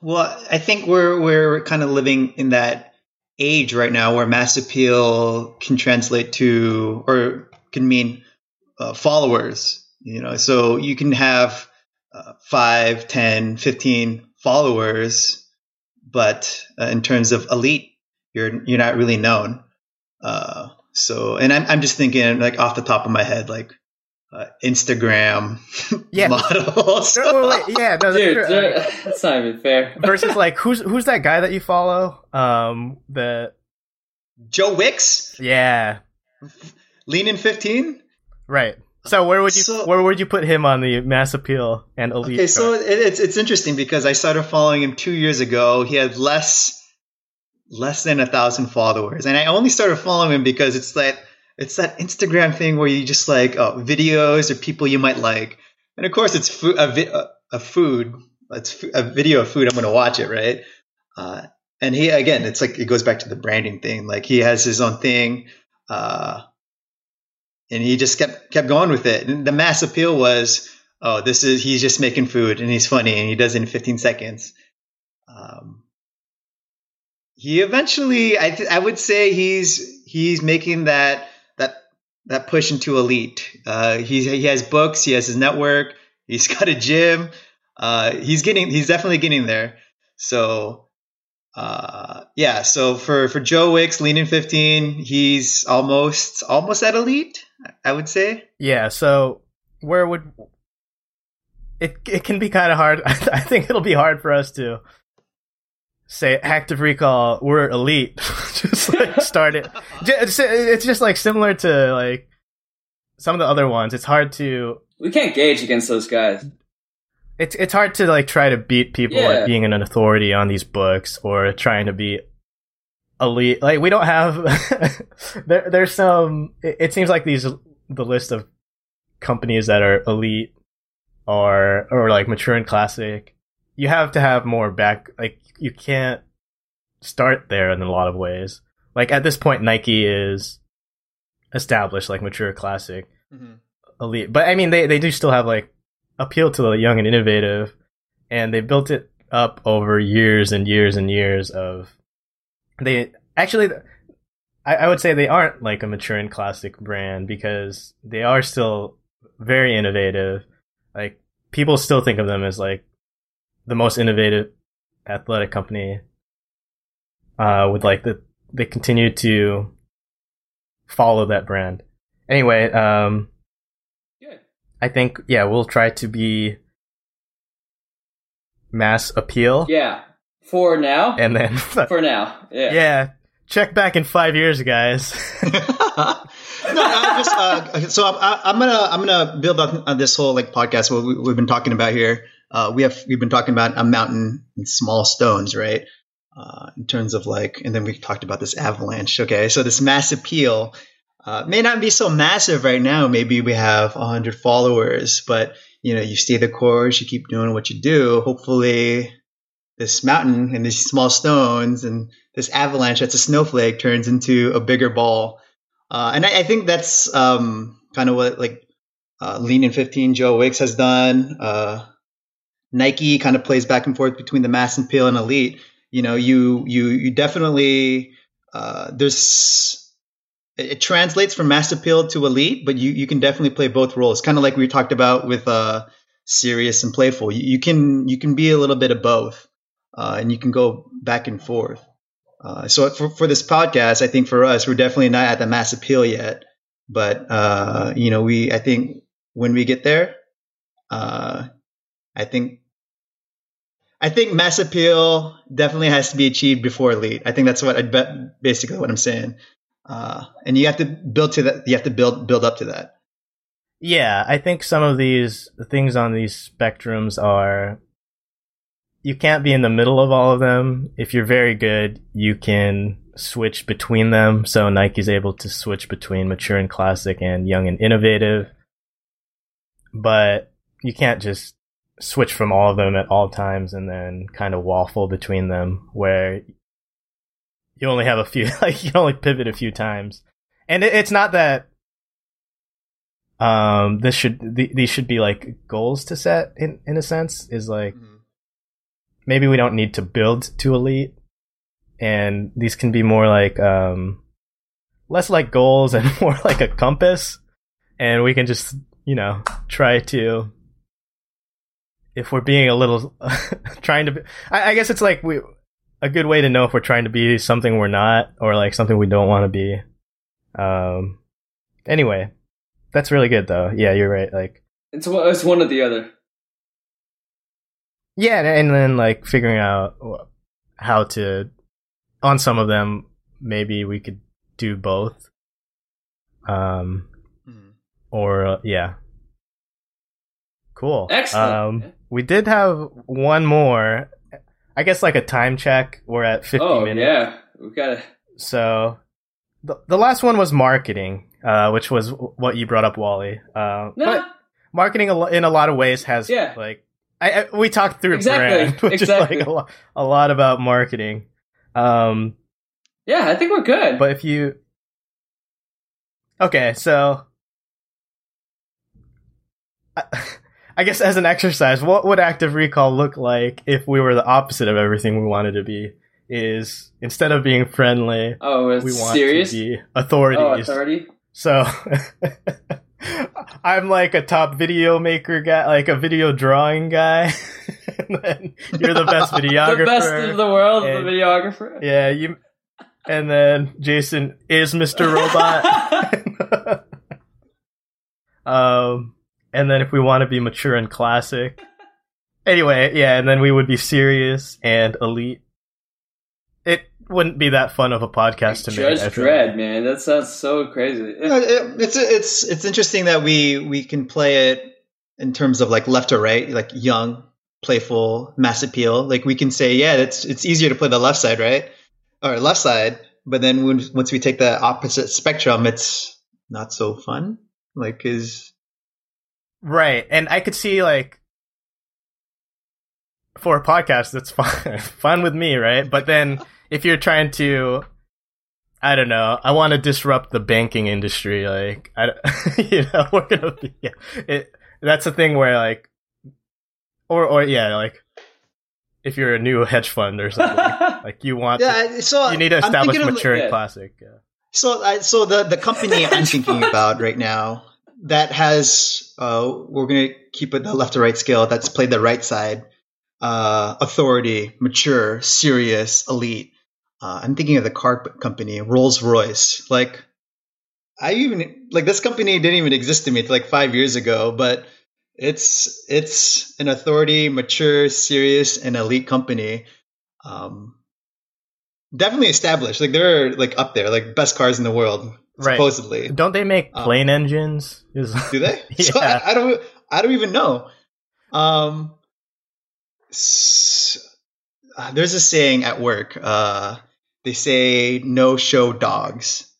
Well, I think we're we're kind of living in that age right now where mass appeal can translate to or can mean uh, followers. You know, so you can have uh, 5, 10, 15 followers, but uh, in terms of elite, you're you're not really known. Uh, so, and I'm I'm just thinking like off the top of my head, like uh, Instagram Yeah. models. Oh, wait, yeah, no, that's dude, true. that's not even fair. versus like who's who's that guy that you follow? Um, the Joe Wicks, yeah, Lean in 15. right. So where would you So- where would you put him on the mass appeal and elite? Okay, so it, it's it's interesting because I started following him two years ago. He had less less than a thousand followers, and I only started following him because it's that it's that Instagram thing where you just like oh, videos or people you might like, and of course it's food a, vi- a, food. It's a video of food. I'm going to watch it, right? Uh, and he again, it's like it goes back to the branding thing. Like he has his own thing. Uh, and he just kept kept going with it. And the mass appeal was, oh, this is he's just making food and he's funny and he does it in 15 seconds. Um, he eventually, I th- I would say he's he's making that that that push into elite. Uh, he he has books, he has his network, he's got a gym. Uh, he's getting he's definitely getting there. So. Uh, yeah, so for, for Joe Wicks, lean in 15, he's almost, almost at elite. I would say. yeah. So where would it? It can be kind of hard. I think it'll be hard for us to say active recall. We're elite. just like start it. It's it's just like similar to like some of the other ones. It's hard to We can't gauge against those guys. it's it's hard to like try to beat people Yeah. at being an authority on these books or trying to be elite. Like we don't have there. There's some. It, it seems like these the list of companies that are elite or or like mature and classic. You have to have more back. Like you can't start there in a lot of ways. Like at this point, Nike is established, like mature classic mm-hmm. elite. But I mean, they they do still have like appeal to the young and innovative, and they built it up over years and years and years of. They actually, I, I would say they aren't like a mature and classic brand because they are still very innovative. Like people still think of them as like the most innovative athletic company. Uh, with like that they continue to follow that brand. Anyway, um, Good. I think yeah, we'll try to be mass appeal, Yeah. For now. and then For now. Yeah. yeah, check back in five years, guys. no, I just uh, so I, I'm gonna I'm gonna build on, on this whole like podcast what we've been talking about here. Uh, we have we've been talking about a mountain and small stones, right? Uh, in terms of like, and then we talked about this avalanche. Okay, so this mass appeal uh, may not be so massive right now. Maybe we have 100 followers, but you know, you stay the course, you keep doing what you do. Hopefully, this mountain and these small stones and this avalanche that's a snowflake turns into a bigger ball. Uh, and I, I think that's um, kind of what like uh, Lean in 15 Joe Wicks has done. Uh, Nike kind of plays back and forth between the mass appeal and elite. You know, you you you definitely uh, there's it, translates from mass appeal to elite, but you you can definitely play both roles. Kind of like we talked about with uh, serious and playful. You, you can you can be a little bit of both, uh, and you can go back and forth. Uh, so for, for this podcast, I think for us, we're definitely not at the mass appeal yet, but uh, you know, we I think when we get there, uh, I think I think mass appeal definitely has to be achieved before elite. I think that's what I bet basically what I'm saying. Uh, and you have to build to that. You have to build build up to that. Yeah, I think some of these things on these spectrums are you can't be in the middle of all of them. If you're very good, you can switch between them. So Nike's able to switch between mature and classic and young and innovative. But you can't just switch from all of them at all times and then kind of waffle between them where you only have a few like you only pivot a few times. And it, it's not that um this should th- these should be like goals to set in in a sense is like maybe we don't need to build to elite. And these can be more like um less like goals and more like a compass. And we can just you know try to if we're being a little trying to be I, I guess it's like we a good way to know if we're trying to be something we're not or like something we don't want to be um anyway that's really good though yeah you're right like It's one- it's one or the other. Yeah, and- and then like figuring out how to on some of them maybe we could do both. Um Mhm. or uh, yeah. Cool. Excellent. Um we did have one more I guess like a time check. We're at 50 oh minutes. yeah, we gotta. So the the last one was marketing, uh which was what you brought up Wally. Uh No, but marketing in a lot of ways has Yeah. like I, I we talked through Exactly, brand, which exactly. is like a, lo- a lot about marketing. Um, yeah, I think we're good. but if you okay, so I, I guess as an exercise, what would active recall look like if we were the opposite of everything we wanted to be? Is instead of being friendly, oh, we want serious. to be authorities. oh, authority. So I'm like a top video maker guy, like a video drawing guy. and then you're the best videographer. The best in the world, and- the videographer. yeah, you. And then Jason is Mr. Robot. um, and then if we want to be mature and classic, anyway, yeah, and then we would be serious and elite. It wouldn't be that fun of a podcast to make. I Judge Dredd, man, that sounds so crazy. No, it- it's it's it's interesting that we we can play it in terms of like left or right, like young, playful, mass appeal. Like we can say, yeah, it's it's easier to play the left side, right, or left side. But then when, once we take the opposite spectrum, it's not so fun. Like, is Right. And I could see like for a podcast that's fine fine with me, right? But then if you're trying to I don't know, I want to disrupt the banking industry like I you know, we're going to be yeah. It that's a thing where like or or yeah, like if you're a new hedge fund or something, like you want to, yeah. So you need to establish thinking of- mature yeah. classic. Yeah. So, I, so the the company I'm thinking about right now that has uh, we're gonna keep it the left to right scale. That's played the right side. Uh, authority, mature, serious, elite. Uh, I'm thinking of the car company, Rolls Royce. Like, I even like this company didn't even exist to me like five years ago, but it's it's an authority, mature, serious, and elite company. Um, definitely established. Like they're like up there, like best cars in the world, Right. supposedly. Don't they make Um, plane engines? Is Do they? So Yeah. I, I don't. I don't even know. Um, s- uh, there's a saying at work. Uh, they say no show dogs,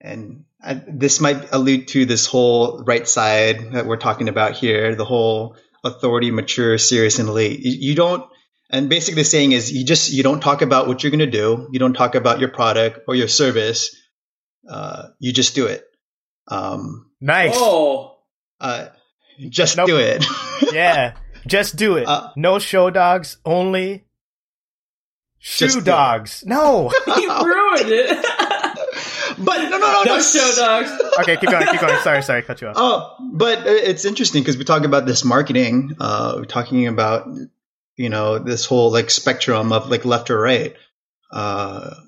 and I, this might allude to this whole right side that we're talking about here. The whole authority, mature, serious, and elite. You, you don't. And basically, the saying is you just you don't talk about what you're going to do. You don't talk about your product or your service. Uh, you just do it. Um, nice. oh, uh, just Nope. do it. yeah, just do it. Uh, no show dogs, only shoe Just do it. dogs. No. he ruined it. but no, no, no, no no. show dogs. okay, keep going, keep going. Sorry, sorry, cut you off. Oh, but uh, it's interesting because we talk about this marketing. Uh, we're talking about you know this whole like spectrum of like left or right. Uh, like,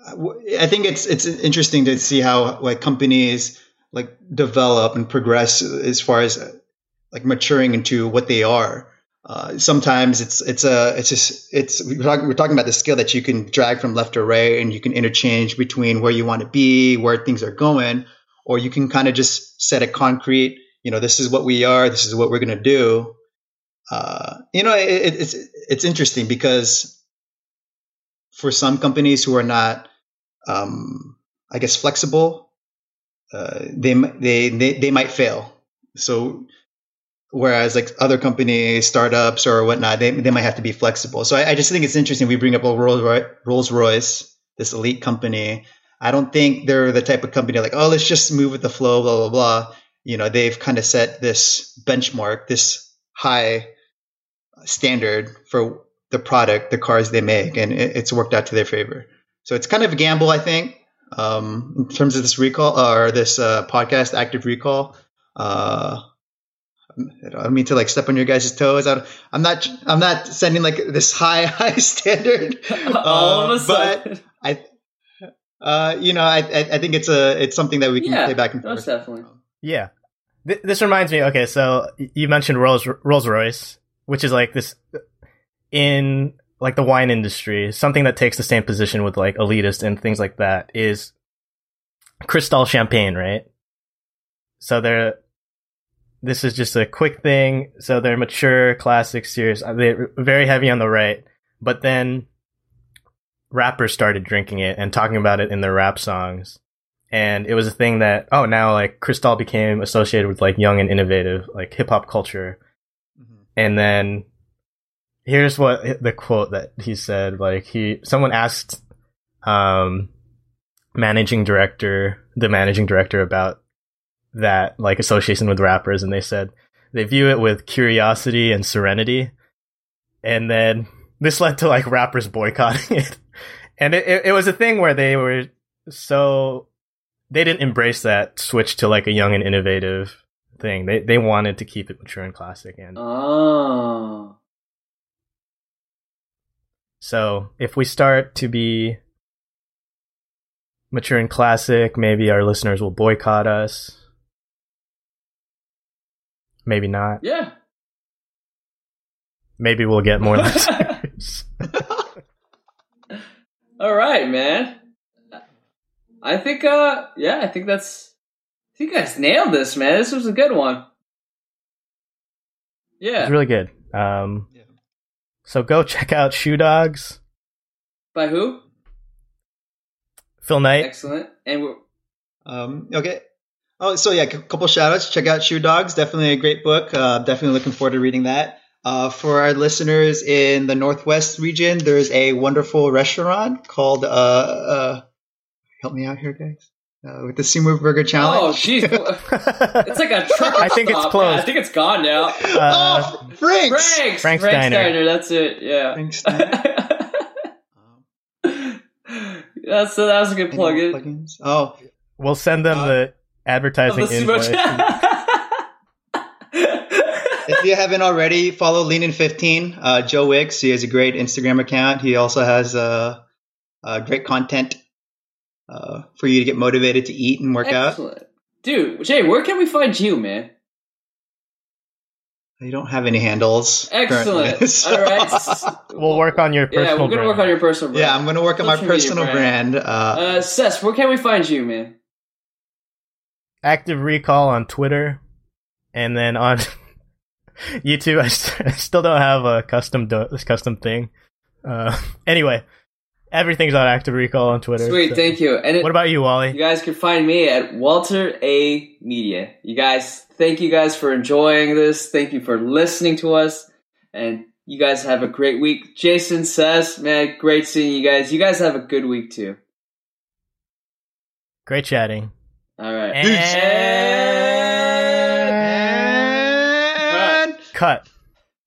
I think it's it's interesting to see how like companies like develop and progress as far as like maturing into what they are. Uh, sometimes it's it's a it's just it's we're talking, we're talking about the skill that you can drag from left to right and you can interchange between where you want to be, where things are going, or you can kind of just set a concrete. You know, this is what we are. This is what we're going to do. Uh, you know, it, it's it's interesting because for some companies who are not, um, I guess, flexible, uh, they, they they they might fail so whereas like other companies, startups or whatnot, they, they might have to be flexible. So I, I just think it's interesting. We bring up a Rolls Rolls Royce, this elite company. I don't think they're the type of company like, oh, let's just move with the flow, blah, blah, blah. You know, they've kind of set this benchmark, this high standard for the product, the cars they make, and it, it's worked out to their favor. So it's kind of a gamble, I think, um, in terms of this recall or this uh, podcast, Active Recall. Uh, I don't mean to like step on your guys' toes. I, am not. I'm not sending like this high high standard. All of a Uh, sudden. but I, uh, you know, I, I I think it's a it's something that we can Yeah, play back and most forth. definitely. Yeah. This reminds me. Okay, so you mentioned Rolls Rolls Royce, which is like this in like the wine industry, something that takes the same position with like elitist and things like that is Cristal Champagne, right? So they're this is just a quick thing. So they're mature, classic, serious. uh, They're very heavy on the right, but then rappers started drinking it and talking about it in their rap songs and it was a thing that oh now like Cristal became associated with like young and innovative like hip hop culture, Mhm. and then here's what the quote that he said like he someone asked um managing director the managing director about that like association with rappers and they said they view it with curiosity and serenity and then this led to like rappers boycotting it and it, it, it was a thing where they were so they didn't embrace that switch to like a young and innovative thing. They they wanted to keep it mature and classic, and Oh. So if we start to be mature and classic, maybe our listeners will boycott us. Maybe not. Yeah. Maybe we'll get more listeners. All right, man. I think, uh, yeah, I think that's. I think you guys nailed this, man. This was a good one. Yeah. It's really good. Um, Yeah. So go check out Shoe Dogs. By who? Phil Knight. Excellent. And we're, Um, okay. Oh, so yeah, a couple shout outs. Check out Shoe Dogs. Definitely a great book. Uh, definitely looking forward to reading that. Uh, for our listeners in the Northwest region, there's a wonderful restaurant called, uh, uh, help me out here, guys, uh, with the Sumo Burger Challenge. oh, jeez. It's like a truck. I think it's stop. closed. Yeah, I think it's gone now. Uh, oh, Frank's! Frank's. Frank's Frank's Diner. Diner. That's it. Yeah. Frank's Diner. that's so that was a good plug. more in. plugins? Oh, we'll send them Uh, the Of advertising the Sumo invoice. if you haven't already, follow Leanin15. Uh, Joe Wicks, he has a great Instagram account. He also has uh, uh, great content uh, for you to get motivated to eat and work out. Excellent. Dude, Jay, where can we find you, man? I don't have any handles. Excellent. so- All right. We'll work on your personal. Yeah, we're gonna brand. work on your personal brand. yeah, I'm going to work on my Social media personal brand. brand. Uh, Uh, Cess, where can we find you, man? active recall on Twitter, and then on YouTube. I, st- I still don't have a custom do- this custom thing. Uh, anyway, everything's on active recall on Twitter. Sweet, so- thank you. And it, What about you, Wally? you guys can find me at Walter A Media. You guys, thank you guys for enjoying this. Thank you for listening to us, and you guys have a great week. Jason says, man, great seeing you guys. You guys have a good week too. Great chatting. All right. And and cut.